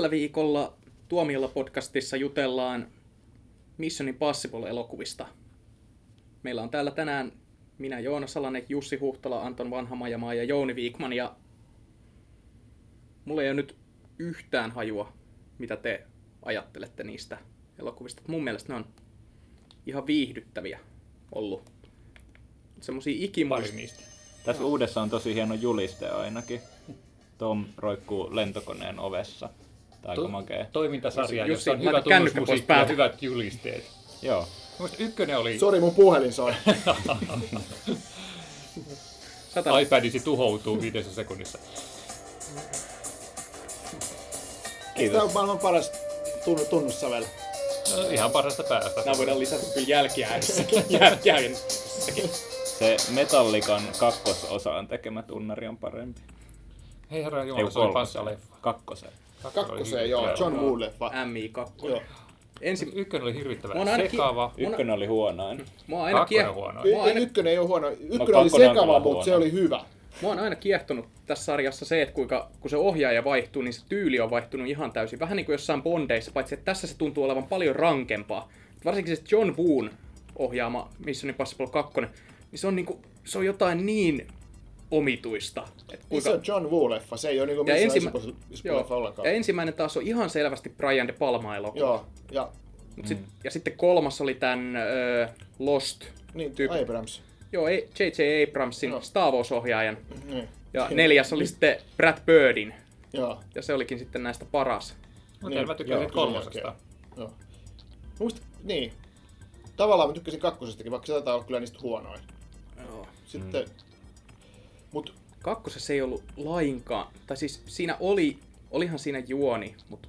Tällä viikolla Tuomiolla podcastissa jutellaan Mission Impossible-elokuvista. Meillä on täällä tänään minä Joona Salanen, Jussi Huhtala, Anton Vanhamajamaa ja Jouni Viikman. Ja mulla ei ole nyt yhtään hajua, mitä te ajattelette niistä elokuvista. Mun mielestä ne on ihan viihdyttäviä ollut. Semmosia Pari ikimuist... niistä. Tässä uudessa on tosi hieno juliste ainakin. Tom roikkuu lentokoneen ovessa. Tämä aika makea. Toimintasarja, Jussi, jossa on hyvä tunnusmusiikki ja hyvät julisteet. Joo. Mielestäni ykkönen oli, Sori, mun puhelin soi. Sata... iPadisi tuhoutuu viidessä sekunnissa. Eikö Tämä on maailman paras tunnu, tunnussävel. No, ihan parasta päästä. Nämä voidaan lisätä kyllä jälkiäänissäkin. Jälkiäänissäkin. Se Metallikan kakkososaan tekemä tunnari on parempi. Hei herra Ei Jumala, se oli kolmosen. panssaleffa. Kakkosen. Kakkoseen, joo. John Woo-leffa. MI2. Joo. Ensi... Ykkönen oli hirvittävän Mä ainakin- sekava. Ykkönen oli huonoin. Mua on aina, Kakkonen kie... huono. Ei, mua on ei, aina... ykkönen ei ole huono. Ykkönen oli kakkonen on kyllä sekava, mutta huono. se oli hyvä. Mua on aina kiehtonut tässä sarjassa se, että kuinka, kun se ohjaaja vaihtuu, niin se tyyli on vaihtunut ihan täysin. Vähän niin kuin jossain Bondeissa, paitsi että tässä se tuntuu olevan paljon rankempaa. Varsinkin se John Woon ohjaama Mission Impossible 2, niin se on, niinku, se on jotain niin omituista. Että Niin se on John Woo-leffa. Se ei ole niinku missään ensimmä... Joo. ollenkaan. ja ensimmäinen taas on ihan selvästi Brian De Palma elokuva. Joo, ja Mut sit, ja sitten kolmas oli tämän äh, Lost. niin, Tyyppi. Abrams. Joo, J.J. Abramsin Joo. Star Wars-ohjaajan. Niin. Ja neljäs oli sitten Brad Birdin. Joo. Ja se olikin sitten näistä paras. Mutta Niin, mä tykkäsin joo, kolmosesta. Joo. Muista, niin. Tavallaan mä tykkäsin kakkosestakin, vaikka se taitaa olla kyllä niistä huonoin. Joo. Sitten, mut Kakkosessa ei ollut lainkaan, tai siis siinä oli, olihan siinä juoni, mutta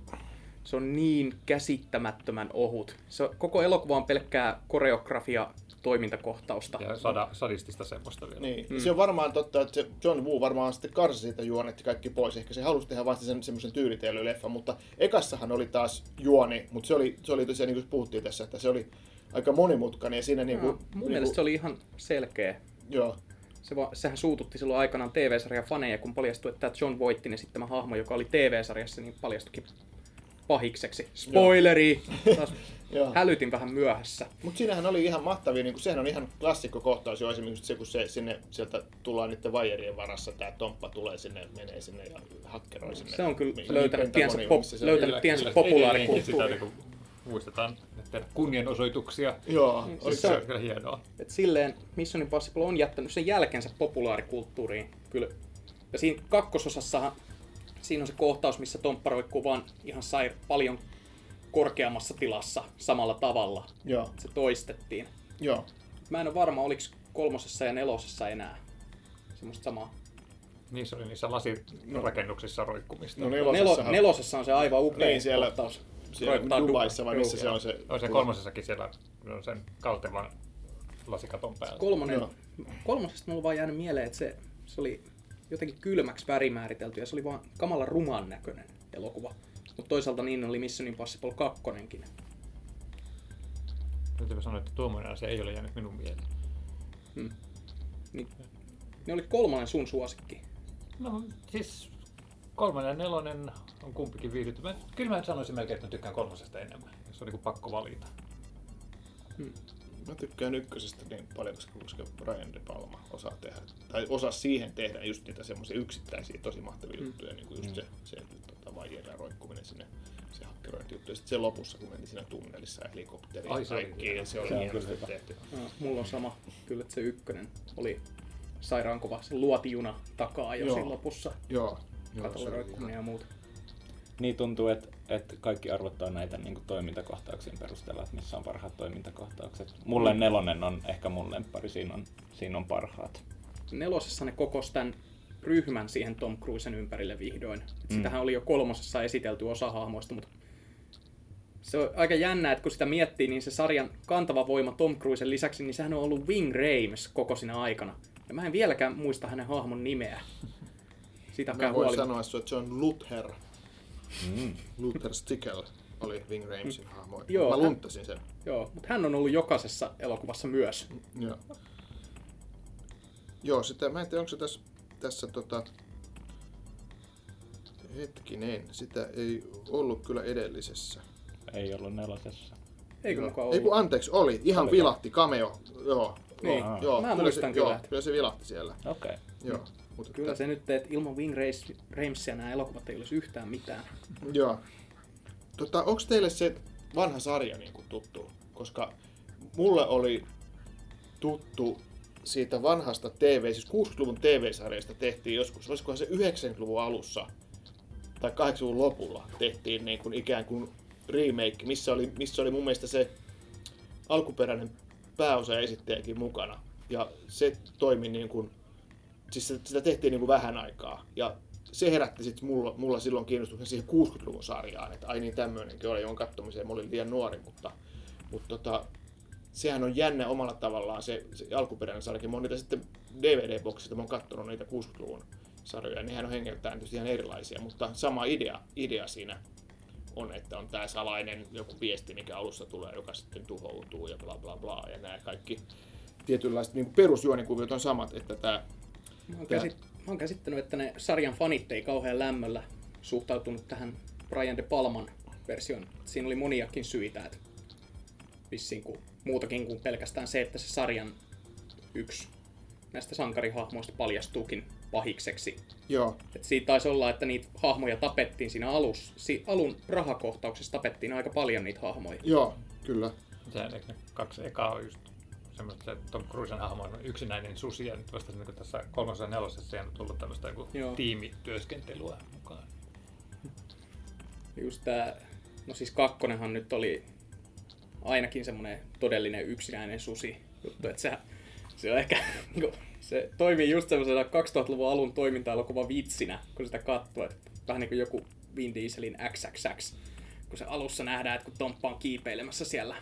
se on niin käsittämättömän ohut. Se koko elokuva on pelkkää koreografia toimintakohtausta. Ja sada, sadistista semmoista vielä. Niin, mm. se on varmaan totta, että se John Woo varmaan sitten karsi siitä juonet ja kaikki pois. Ehkä se halusi tehdä vasta sen semmoisen tyylitellyleffan, mutta ekassahan oli taas juoni, mutta se oli, se oli tosiaan niin kuin puhuttiin tässä, että se oli aika monimutkainen ja siinä niin kuin, mun mielestä se oli ihan selkeä. Joo, Se va, sehän suututti silloin aikanaan TV-sarjan faneja, kun paljastui, että tämä John Voigtin esittämä hahmo, joka oli TV-sarjassa, niin paljastuikin pahikseksi. Spoileri! Taas hälytin vähän myöhässä. Mutta siinähän oli ihan mahtavia, niin kuin, sehän on ihan klassikkokohtaus jo esimerkiksi se, kun se sinne, sieltä tullaan niiden vajerien varassa, tämä Tomppa tulee sinne, menee sinne ja hakkeroi sinne. Se on kyllä löytänyt tiensä, pop, löytänyt tiensä populaarikulttuuriin. Sitä niin kuin muistetaan että kunnianosoituksia. Joo, Siis se Se on- kyllä hienoa. Et silleen Mission Impossible on jättänyt sen jälkensä populaarikulttuuriin. Kyllä. Ja siinä kakkososassahan siinä on se kohtaus, missä Tomppa roikkuu vaan ihan sai paljon korkeammassa tilassa samalla tavalla. Joo, Se toistettiin. joo. Mä en ole varma, oliko kolmosessa ja nelosessa enää semmoista samaa. Niissä oli niissä lasirakennuksissa roikkumista. No Nelo, nelosessahan, nelosessa on se aivan upea Niin, siellä- kohtaus. Siellä Dubaissa vai missä se on se? No se kolmosessakin siellä on sen kaltevan lasikaton päällä. Kolmonen, Joo. kolmosesta mulla on vaan jäänyt mieleen, että se, se oli jotenkin kylmäksi värimääritelty ja se oli vaan kamala ruman näköinen elokuva. Mutta toisaalta niin oli Mission Impossible 2. Täytyy sanoa, että tuommoinen asia ei ole jäänyt minun mieleen. Niin, ne oli kolmonen sun suosikki. No siis kolmannen ja nelonen on kumpikin viihdyttävä. Kyllä mä sanoisin melkein, että mä tykkään kolmosesta enemmän, jos on niin pakko valita. Mä tykkään ykkösestä niin paljon, koska, koska Brian De Palma osaa tehdä, tai osaa siihen tehdä just niitä semmoisia yksittäisiä tosi mahtavia Mm. juttuja, niin kuin just se, se tota, vaijeiden roikkuminen sinne, se hakkerointi juttu. Ja sitten se lopussa, kun mentiin siinä tunnelissa ja helikopteri ja se oli kaikki, ja se oli Se on hienosti tehty. No, mulla on sama, kyllä että se ykkönen oli sairaan kova. Se luotijuna takaa jo siinä lopussa. Joo. Joo, se oli roikkuminen ja muuta. Niin tuntuu, että, että kaikki arvottaa näitä niin kuin toimintakohtauksien perusteella, että missä on parhaat toimintakohtaukset. Mulle nelonen on ehkä mun lemppari, siinä on, siinä on parhaat. Nelosessa ne kokos tämän ryhmän siihen Tom Cruisen ympärille vihdoin. Mm. Sitähän oli jo kolmosessa esitelty osa hahmoista, mutta se on aika jännä, että kun sitä miettii, niin se sarjan kantava voima Tom Cruisen lisäksi, niin sehän on ollut Wing Rames koko sinä aikana. Ja mä en vieläkään muista hänen hahmon nimeä. Mä Sitäkään voin huolimatta. sanoa, että John Luther, Mm. Luther Stickel oli Wing Ramesin hahmo. Joo, Mä lunttasin sen. Joo, mutta hän on ollut jokaisessa elokuvassa myös. Joo. Joo, sitten mä en tiedä, onko se tässä, tässä tota, Hetkinen, sitä ei ollut kyllä edellisessä. Ei ollut nelosessa. Eikö mukaan Ei kun ollut? anteeksi, oli. Ihan Oliko? vilahti, cameo. Joo. Niin. joo. Mä kyllä muistan se, kyllä. Joo, kyllä se vilahti siellä. Okei. Joo. Mutta Kyllä se nyt, että ilman Wing Ramesia nämä elokuvat ei olisi yhtään mitään. Joo. Tota, onko teille se vanha sarja niin kuin tuttu? Koska mulle oli tuttu siitä vanhasta TV, siis 60-luvun TV-sarjasta tehtiin joskus, olisikohan se 90-luvun alussa tai 80-luvun lopulla tehtiin niin kuin ikään kuin remake, missä oli, missä oli mun mielestä se alkuperäinen pääosa esittäjäkin mukana. Ja se toimi niin kuin, siis sitä tehtiin niin kuin vähän aikaa. Ja se herätti sitten mulla, mulla silloin kiinnostuksen siihen 60-luvun sarjaan, että ai niin tämmöinenkin oli, on kattomiseen, mä olin liian nuori, mutta, mutta tota, sehän on jännä omalla tavallaan se, se alkuperäinen sarjakin. Mä oon niitä sitten DVD-boksista, mä oon kattonut niitä 60-luvun sarjoja, ja nehän on hengeltään tietysti ihan erilaisia, mutta sama idea, idea siinä on, että on tämä salainen joku viesti, mikä alussa tulee, joka sitten tuhoutuu ja bla bla bla, ja nämä kaikki tietynlaiset niin perusjuonikuviot on samat, että tämä Mä oon, Tää- käsit, mä oon käsittänyt, että ne sarjan fanit ei kauhean lämmöllä suhtautunut tähän Brian De Palman versioon. Siinä oli moniakin syitä, että vissiin kuin, muutakin kuin pelkästään se, että se sarjan yksi näistä sankarihahmoista paljastuukin pahikseksi. Joo, Et siitä taisi olla, että niitä hahmoja tapettiin siinä alus, si, alun rahakohtauksessa tapettiin aika paljon niitä hahmoja. joo, kyllä. Ne kaksi ekaa on just se Tom Cruisen hahmo on yksinäinen susi, ja nyt vasta niin tässä kolmosessa ja nelosessa on tullut tämmöistä joku Joo. tiimityöskentelyä mukaan. Just tää, no siis kakkonenhan nyt oli ainakin semmoinen todellinen yksinäinen susi juttu, että se, se on ehkä, niinku, se toimii just semmoisena 2000-luvun alun toiminta-elokuva vitsinä, kun sitä katsoo, että vähän niin kuin joku Vin Dieselin XXX, kun se alussa nähdään, että kun Tomppa on kiipeilemässä siellä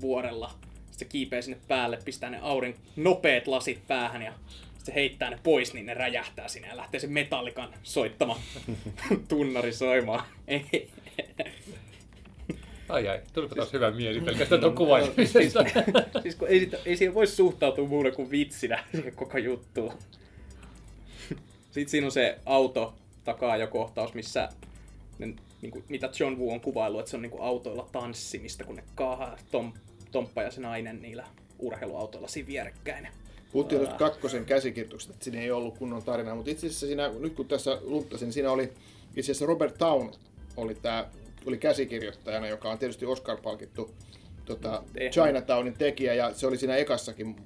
vuorella, sitten se kiipeää sinne päälle, pistää ne aurin nopeat lasit päähän ja sitten se heittää ne pois, niin ne räjähtää sinne ja lähtee se metallikan soittama tunnari soimaan. Ai ai, tuliko taas hyvä mieli pelkästään tuon kuvailemisesta. siis kun ei, sitä, ei siihen voi suhtautua muuta kuin vitsinä siihen koko juttuun. Sitten siinä on se auto takaa jo kohtaus, missä ne, niin kuin, mitä John Woo on kuvaillut, että se on niin kuin autoilla tanssimista, kun ne kaahaa Tom, Tomppa ja se nainen niillä urheiluautoilla siinä vierekkäin. Puhuttiin tuosta kakkosen käsikirjoituksesta, että siinä ei ollut kunnon tarinaa, mutta itse asiassa siinä, nyt kun tässä lunttasin, siinä oli itse asiassa Robert Town oli, tää, oli käsikirjoittajana, joka on tietysti Oscar-palkittu tota. Chinatownin tekijä, ja se oli siinä ekassakin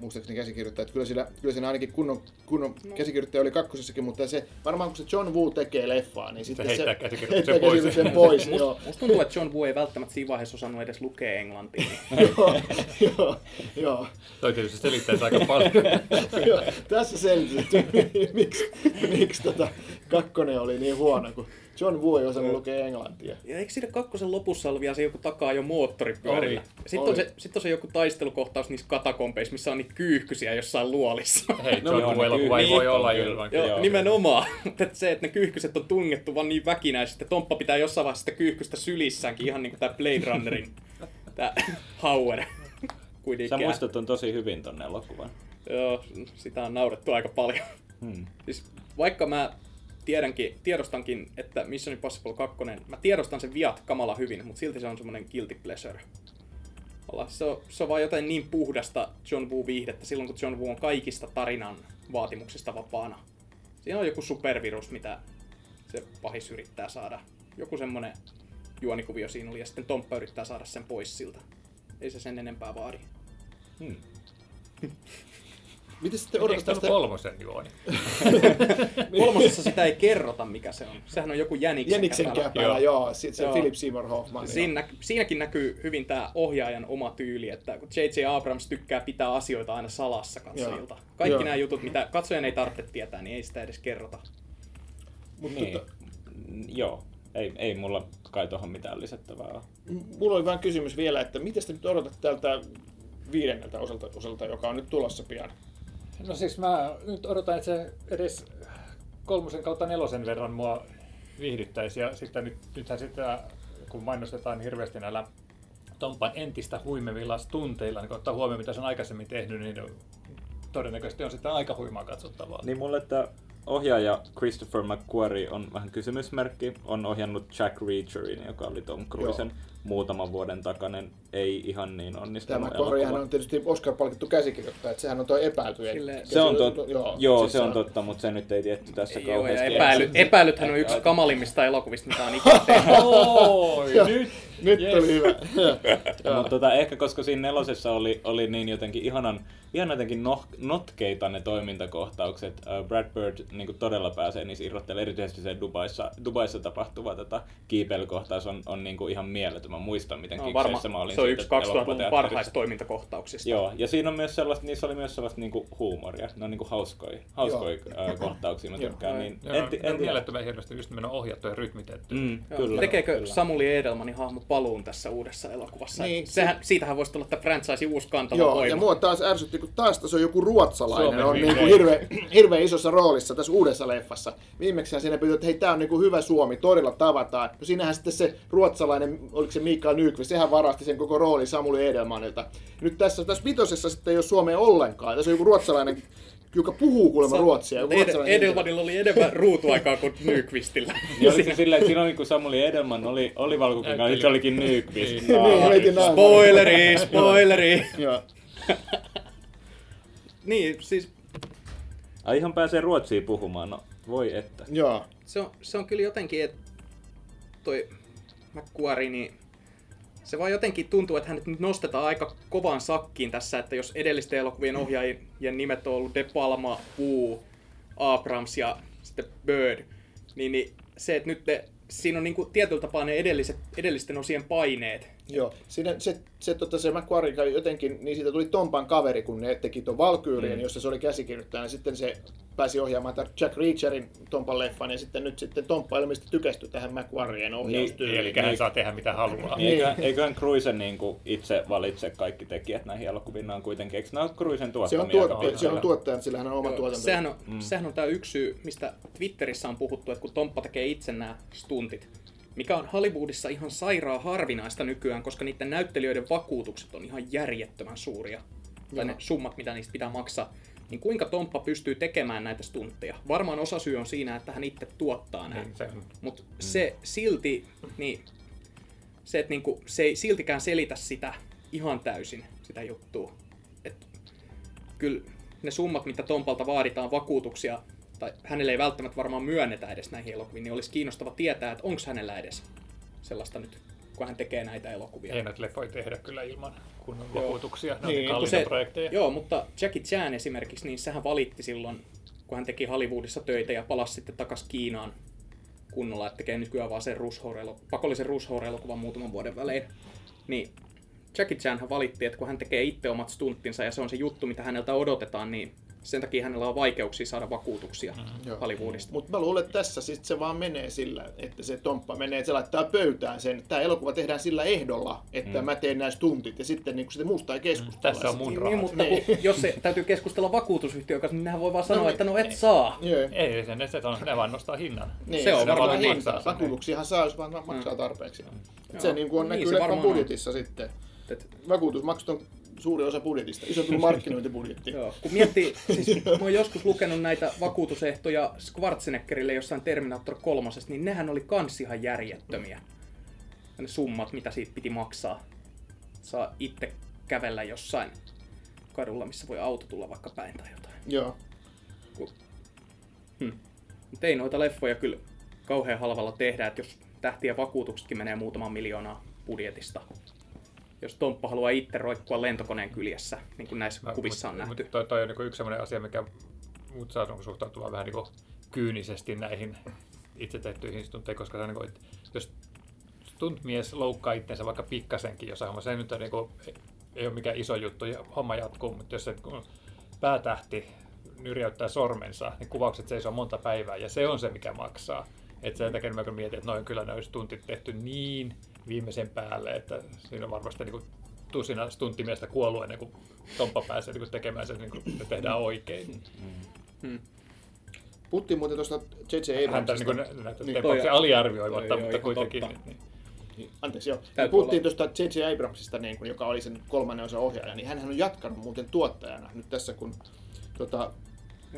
muistaakseni käsikirjoittaja, että kyllä siinä, kyllä siinä ainakin kunnon, kunnon no. käsikirjoittaja oli kakkosessakin, mutta se, varmaan kun se John Woo tekee leffaa, niin sitten heittää se käsikirjoituksen heittää pois. käsikirjoituksen pois. joo. Musta tuntuu, että John Woo ei välttämättä siinä vaiheessa osannut edes lukea englantia. joo, joo, joo. Toi tietysti selittäisi aika paljon. Joo, tässä selitys, että miksi, miksi tota kakkonen oli niin huono, kun John Woo ei osannut lukea englantia. Ja eikö siinä kakkosen lopussa ollut vielä se joku takaa jo moottoripyörillä? Oli, Sitten oli. on, se, sit on se joku taistelukohtaus niissä katakompeissa, missä on niitä kyyhkysiä jossain luolissa. Hei, No, John Woo-elokuva ei voi olla on ilman. Joo, Joo. nimenomaan. Mutta se, että ne kyyhkyset on tungettu vaan niin väkinäisesti, että Tomppa pitää jossain vaiheessa sitä kyyhkystä sylissäänkin, ihan niin kuin tämä Blade Runnerin tää Hauer. Sä muistat ton tosi hyvin ton elokuvan. Joo, sitä on naurettu aika paljon. Hmm. Siis vaikka mä tiedänkin, tiedostankin, että Mission Impossible 2, mä tiedostan sen viat kamala hyvin, mutta silti se on semmoinen guilty pleasure. Olla, se, on, se on vaan jotain niin puhdasta John Woo viihdettä silloin, kun John Woo on kaikista tarinan vaatimuksista vapaana. Siinä on joku supervirus, mitä se pahis yrittää saada. Joku semmonen juonikuvio siinä oli, ja sitten Tomppa yrittää saada sen pois siltä. Ei se sen enempää vaadi. Hmm. Miten sitten tämä tästä? kolmosen juoni? Kolmosessa sitä ei kerrota, mikä se on. Sehän on joku jäniksen, Jäniksen käpälä. käpälä, joo. joo. Se, se Joo. Philip Seymour Hoffman. joo. Siinä, näky- siinäkin näkyy hyvin tämä ohjaajan oma tyyli, että kun J.J. Abrams tykkää pitää asioita aina salassa katsojilta. Joo. Kaikki Joo. nämä jutut, mitä katsojan ei tarvitse tietää, niin ei sitä edes kerrota. Mut Niin. tota, Mm, Joo. Ei, ei mulla kai tuohon mitään lisättävää mulla oli vähän kysymys vielä, että miten te nyt odotat tältä viidenneltä osalta, osalta, joka on nyt tulossa pian? No siis mä nyt odotan, että se edes kolmosen kautta nelosen verran mua viihdyttäisi. Ja sitten nyt, nythän sitä, kun mainostetaan hirveästi näillä Tompan entistä huimevilla tunteilla, niin kun ottaa huomioon, mitä se on aikaisemmin tehnyt, niin todennäköisesti on sitten aika huimaa katsottavaa. Niin mulle että ohjaaja Christopher McQuarrie on vähän kysymysmerkki. On ohjannut Jack Reacherin, joka oli Tom Cruisen Joo. Muutaman vuoden takainen. Ei ihan niin onnistunut Tämä elokuva. on tietysti Oscar-palkittu käsikirjoittaja, että sehän on tuo epäilty. Sille- Se on, tot... Joo, joo, siis se on totta, mutta se nyt ei tietty tässä Joo, ja kauheasti. epäily, epäilythän on yksi kamalimmista elokuvista, mitä on ikinä tehty. Oi, nyt! Nyt Yes. oli hyvä. Mutta tota, ehkä koska siinä nelosessa oli, oli niin jotenkin ihanan, ihan jotenkin noh, notkeita ne toimintakohtaukset. Uh, Brad Bird niin todella pääsee niissä irrottelemaan, erityisesti se Dubaissa, Dubaissa tapahtuva tota, kiipeilykohtaus on, on niin kuin ihan mieletön. Mä muistan, miten No, no, varmaan mä olin se on yksi 2000-luvun elokuvateatterissa. parhaista toimintakohtauksista. Joo, ja siinä on myös sellaista, niissä oli myös sellaista niinku huumoria. Ne on niinku hauskoja, hauskoja äh, kohtauksia, mä Joo. tykkään. Niin, Joo, en, en, ti- en en tiedä. mielettömän hienosti just nimenomaan ohjattu ja rytmitetty. Mm, Joo. kyllä, Tekeekö kyllä. Samuli Edelmanin hahmo paluun tässä uudessa elokuvassa? Niin, Sehän, siitähän voisi tulla tämä franchise uusi kantava Joo, voima. ja mua taas ärsytti, kun taas tässä on joku ruotsalainen, Suomen on niin kuin remake. hirveän, hirveän isossa roolissa tässä uudessa leffassa. Viimeksi siinä pyytää, että hei, tää on niin kuin hyvä Suomi, todella tavataan. No siinähän sitten se ruotsalainen, oliko se Mikael Nyqvist, sehän varasti sen koko roolin Samuli Edelmanilta. Nyt tässä, tässä vitosessa sitten ei ole Suomea ollenkaan. Tässä on joku ruotsalainen, joka puhuu kuulemma ruotsia. Joku Ed-. Edelmanilla oli enemmän ruutuaikaa kuin Nyqvistillä. Niin oliko se silleen, että siinä oli kun Samuli Edelman oli, oli valkokankaan, niin se olikin Nyqvist. Niin. Niin, naamari. heitin naamari. Spoileri, spoileri! Joo. niin, siis Ai ihan pääsee ruotsiin puhumaan, no voi että. Joo. se on, se on kyllä jotenkin, että toi McQuarrie, niin se vaan jotenkin tuntuu, että hänet nyt nostetaan aika kovaan sakkiin tässä, että jos edellisten elokuvien ohjaajien nimet on ollut De Palma, Wu, Abrams ja sitten Bird, niin, niin se, että nyt ne, siinä on niinku tietyllä tapaa ne edelliset, edellisten osien paineet. Joo, siinä se, se, tota, se McQuarrie kävi jotenkin, niin siitä tuli Tompan kaveri, kun ne teki tuon Valkyrien, mm. jossa se oli käsikirjoittajana. Sitten se pääsi ohjaamaan tämän Jack Reacherin Tompan leffan, ja sitten nyt sitten Tomppa ilmeisesti tykästyi tähän McQuarrien Niin, ohjaustyyliin. eli hän saa tehdä mitä haluaa. Niin, eiköhän, eiköhän Cruisen niin kuin itse valitse kaikki tekijät näihin on kuitenkin, eikö nämä ole Cruisen se tuottamia? on, aika tuottaja, se on tuottaja, sillä hän on oma Joo, tuotanto. Sehän on, mm. sehän on tämä yksi syy, mistä Twitterissä on puhuttu, että kun Tomppa tekee itse nämä stuntit, mikä on Hollywoodissa ihan sairaan harvinaista nykyään, koska niiden näyttelijöiden vakuutukset on ihan järjettömän suuria. Tai ne summat, mitä niistä pitää maksaa. Niin kuinka Tomppa pystyy tekemään näitä stuntteja? Varmaan osa syy on siinä, että hän itse tuottaa nämä. Niin, se, Mutta se silti, niin, se, että niinku, se ei siltikään selitä sitä ihan täysin, sitä juttua. Et, kyllä ne summat, mitä Tompalta vaaditaan vakuutuksia, tai hänelle ei välttämättä varmaan myönnetä edes näihin elokuviin, niin olisi kiinnostava tietää, että onko hänellä edes sellaista nyt, kun hän tekee näitä elokuvia. ei näitä leffoja tehdä kyllä ilman kunnon Joo. vakuutuksia. Ne Niin, kalliita projekteja. Joo, mutta Jackie Chan esimerkiksi, niin sehän valitti silloin, kun hän teki Hollywoodissa töitä ja palasi sitten takaisin Kiinaan kunnolla, että tekee nykyään vaan sen pakollisen Rushore-elokuvan muutaman vuoden välein. Niin Jackie Chan valitti, että kun hän tekee itse omat stunttinsa ja se on se juttu, mitä häneltä odotetaan, niin sen takia hänellä on vaikeuksia saada vakuutuksia Joo. Hollywoodista. Mutta mä luulen, että tässä sit se vaan menee sillä, että se Tomppa menee, että se laittaa pöytään sen. Tämä elokuva tehdään sillä ehdolla, että mm. mä teen nämä stuntit ja sitten niin sitten muusta ei keskustella. Tässä on mun Niin, mutta kun, jos se täytyy keskustella vakuutusyhtiön kanssa, niin nehän voi vaan sanoa, niin, että no et saa. Joo. Ei, se, ne, se on, ne vaan nostaa hinnan. Niin, Se on varmaan niin. maksaa. Vakuutuksiahan saa, jos vaan maksaa tarpeeksi. Et se niin kuin on Niin, näkyy se leffan varmaan on. budjetissa sitten. Vakuutusmaksut on suuri osa budjetista, iso kuin markkinointibudjetti. Joo, kun miettii, siis mä oon joskus lukenut näitä vakuutusehtoja Schwarzeneggerille jossain Terminator 3, niin nehän oli kans ihan järjettömiä. Ne summat, mitä siitä piti maksaa. Saa itse kävellä jossain kadulla, missä voi auto tulla vaikka päin tai jotain. Joo. Mutta ei noita leffoja kyllä kauhean halvalla tehdä, että jos tähtien vakuutuksetkin menee muutaman miljoonaa budjetista. Jos Tomppa haluaa itse roikkua lentokoneen kyljessä, niin kuin näissä Mä- kuvissa on mut- nähty. mut Toi, toi on niin yksi sellainen asia, mikä mut saa niinku suhtautumaan vähän niin kyynisesti näihin itse tehtyihin stuntteihin, koska se on, niin kuin, jos stuntmies loukkaa itsensä vaikka pikkasenkin jossain hommassa, se nyt on, niin kuin, ei ole mikään iso juttu ja homma jatkuu, mutta jos se kun päätähti nyrjäyttää sormensa, niin kuvaukset seisoo monta päivää ja se on se, mikä maksaa. Et sen takia mä mietin, että noin kyllä ne olisi tuntit tehty niin viimeisen päälle, että siinä on varmasti niin kuin tusina stunttimiestä kuollut ennen kuin Tomppa pääsee niin kuin tekemään sen, niin kuin ne tehdään oikein. Puhuttiin muuten tuosta J.J. Häntä Abramsista. niin kuin, näitä Niin. Toi- aliarvioimatta, toi mutta ihan kuitenkin. totta. Niin, niin. Anteeksi, joo. Täytyy puhuttiin tuosta J.J. Abramsista, niin kuin, joka oli sen kolmannen osan ohjaaja, niin hän on jatkanut muuten tuottajana nyt tässä, kun tota,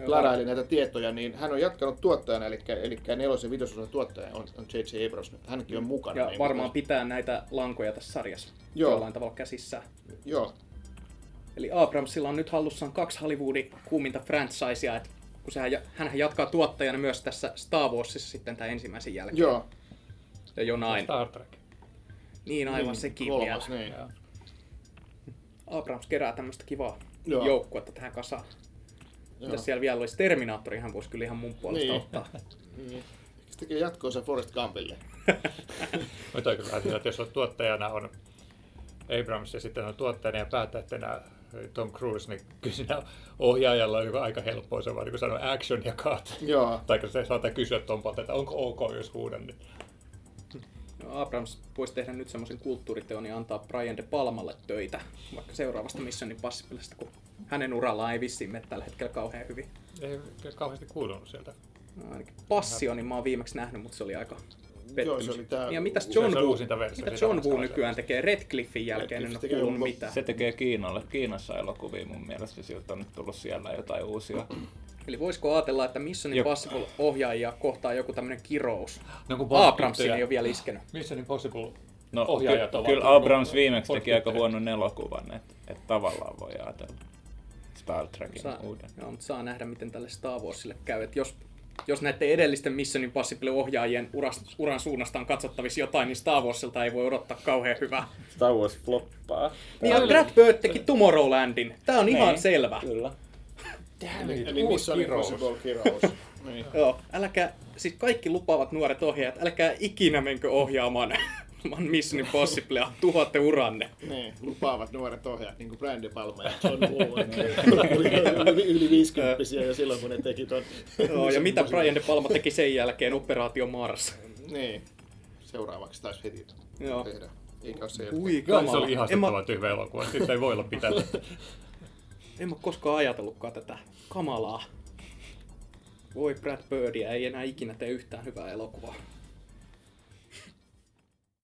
plaraili näitä tietoja, niin hän on jatkanut tuottajana, eli, eli nelosen viitososan tuottaja on, on J.J. Abrams. Hänkin on mukana. Ja niin varmaan myös. pitää näitä lankoja tässä sarjassa Joo. jollain tavalla käsissä. Joo, Eli Abramsilla on nyt hallussaan kaksi Hollywoodin kuuminta franchisea, että kun sehän, hän jatkaa tuottajana myös tässä Star Warsissa sitten tämän ensimmäisen jälkeen. joo. Ja jo näin. Star Trek. Niin aivan Niin, sekin kolmas, vielä. Niin. Abrams kerää tämmöistä kivaa Joo. joukkuetta tähän kasaan. Joo. Mitäs siellä vielä olisi? Terminaattorihan voisi kyllä ihan mun puolesta Niin. ottaa. Niin. Se tekee jatkoa Forrest Gumpille. Mutta on kyllä että jos on tuottajana on Abrams ja sitten on tuottajana ja päättäjänä Tom Cruise, niin kyllä siinä ohjaajalla on aika helppoa. Se vaan niin sanoo action ja cut. Joo. Tai se saattaa kysyä Tompalta, että onko ok, jos huudan. Niin. No, Abrams voisi tehdä nyt semmoisen kulttuuriteon ja antaa Brian De Palmalle töitä, vaikka seuraavasta Mission Impossiblesta, kun hänen urallaan ei vissiin mene tällä hetkellä kauhean hyvin. Ei kauheasti kuulunut sieltä. No, ainakin Passionin mä oon viimeksi nähnyt, mutta se oli aika pettymys. Joo, se oli tää- ja mitäs John Woo, mitä John Woo nykyään tekee Redcliffin jälkeen, en Redcliffe ole kuullut jonkun- mitään. Se tekee Kiinalle. Kiinassa elokuvia mun mielestä. Siltä on nyt tullut siellä jotain uusia. Eli voisiko ajatella, että Mission. Impossible ohjaajia kohtaa joku tämmönen kirous? No, kun Abramsin ei ole vielä iskenyt. Mission Impossible No, ohjaajat ky- ovat kyllä Abrams viimeksi teki aika huonon elokuvan, että et tavallaan voi ajatella Star Trekin Saa, uuden. joo, mutta saa nähdä, miten tälle Star Warsille käy. Et jos, jos näiden edellisten Mission Impossible-ohjaajien uras, uran suunnasta on katsottavissa jotain, niin Star Warsilta ei voi odottaa kauhean hyvää. Star Wars floppaa. Niin ja Brad Bird teki Tomorrowlandin. Tää on ihan Niin, selvä. Kyllä. Eli Mission Impossible kirous. niin. Joo, älkää, siis kaikki lupaavat nuoret ohjaajat, älkää ikinä menkö ohjaamaan Man Mission Impossiblea, tuhoatte uranne. Niin, lupaavat nuoret ohjaajat, niin kuin Brand De Palma ja John Woo. Oli yli, yli 50 jo silloin, kun ne teki ton. Joo, ja mitä Brian De Palma teki sen jälkeen Operaatio Mars? Niin. Seuraavaksi taisi heti Joo. tehdä. Eikä ole se jälkeen. Ui, se oli En mä, tyhmä elokuva. Sitten ei voi olla pitämättä. en mä koskaan ajatellutkaan tätä kamalaa. Voi Brad Birdia ei enää ikinä tee yhtään hyvää elokuvaa.